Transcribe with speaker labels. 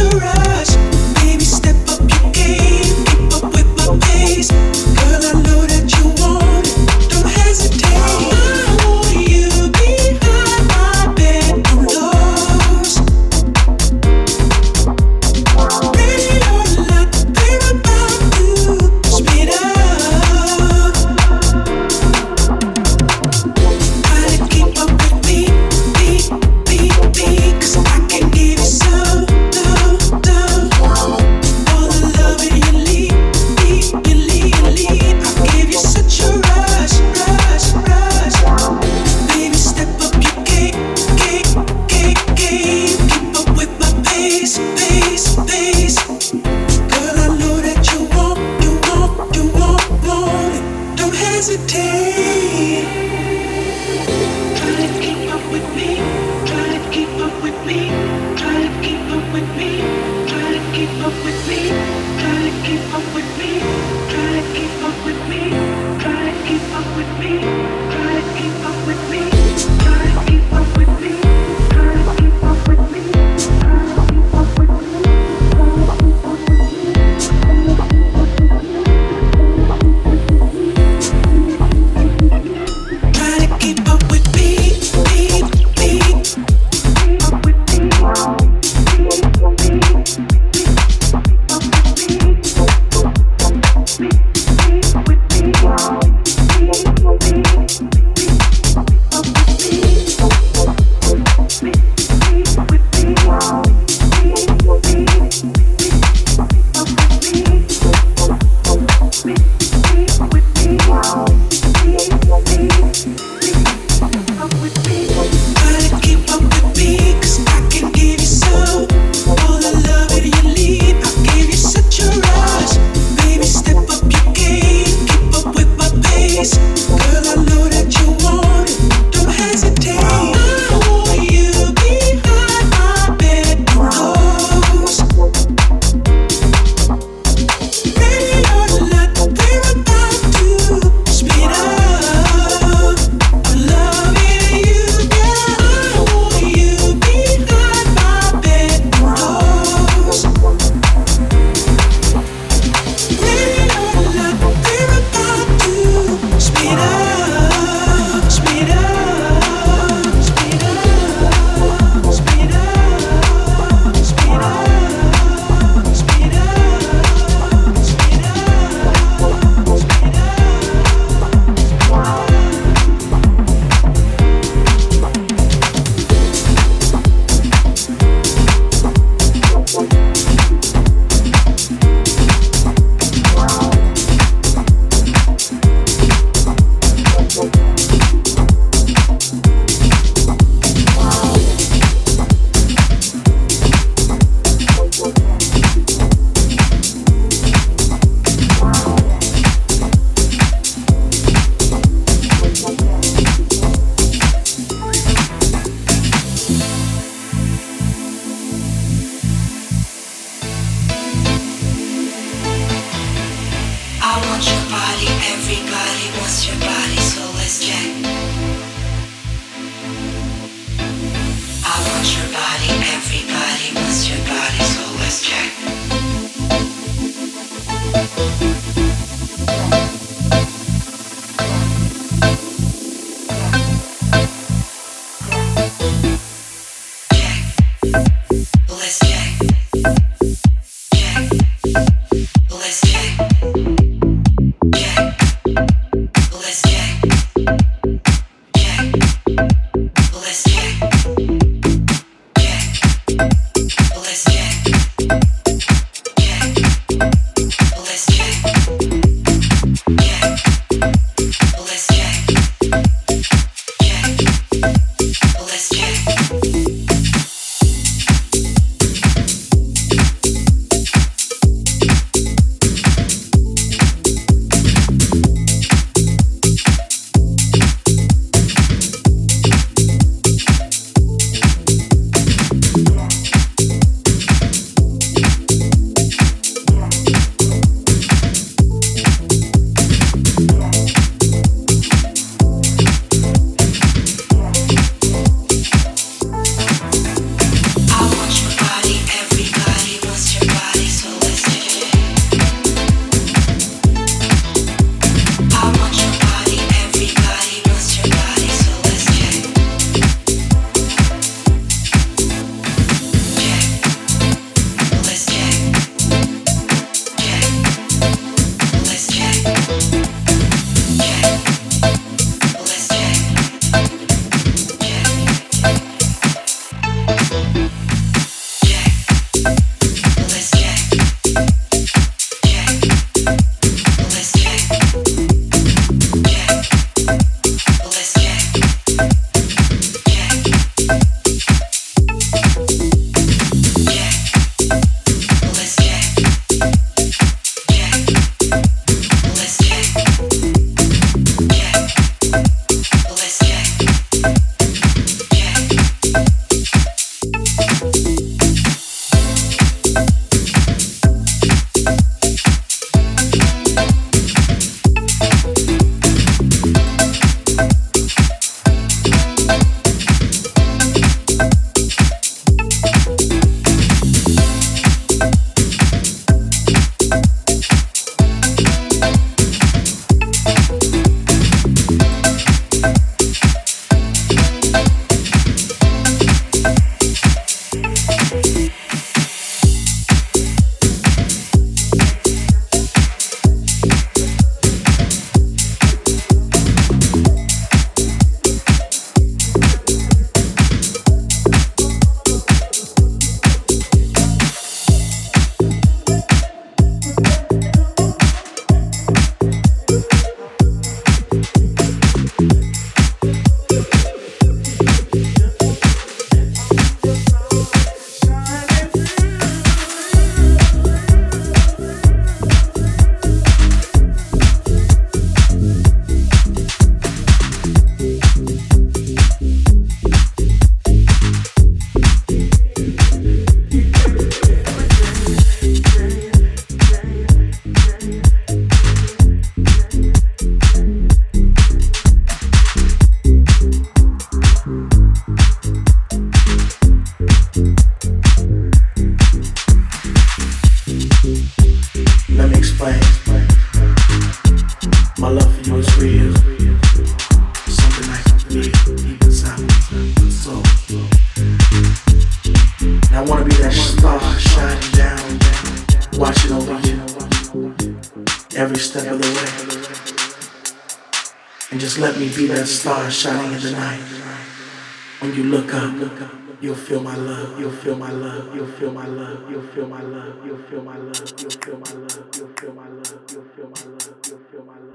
Speaker 1: With me.
Speaker 2: look up, you'll feel my love, you'll feel my love, you'll feel my love, you'll feel my love, you'll feel my love, you'll feel my love, you'll feel my love, you'll feel my love, you'll feel my love.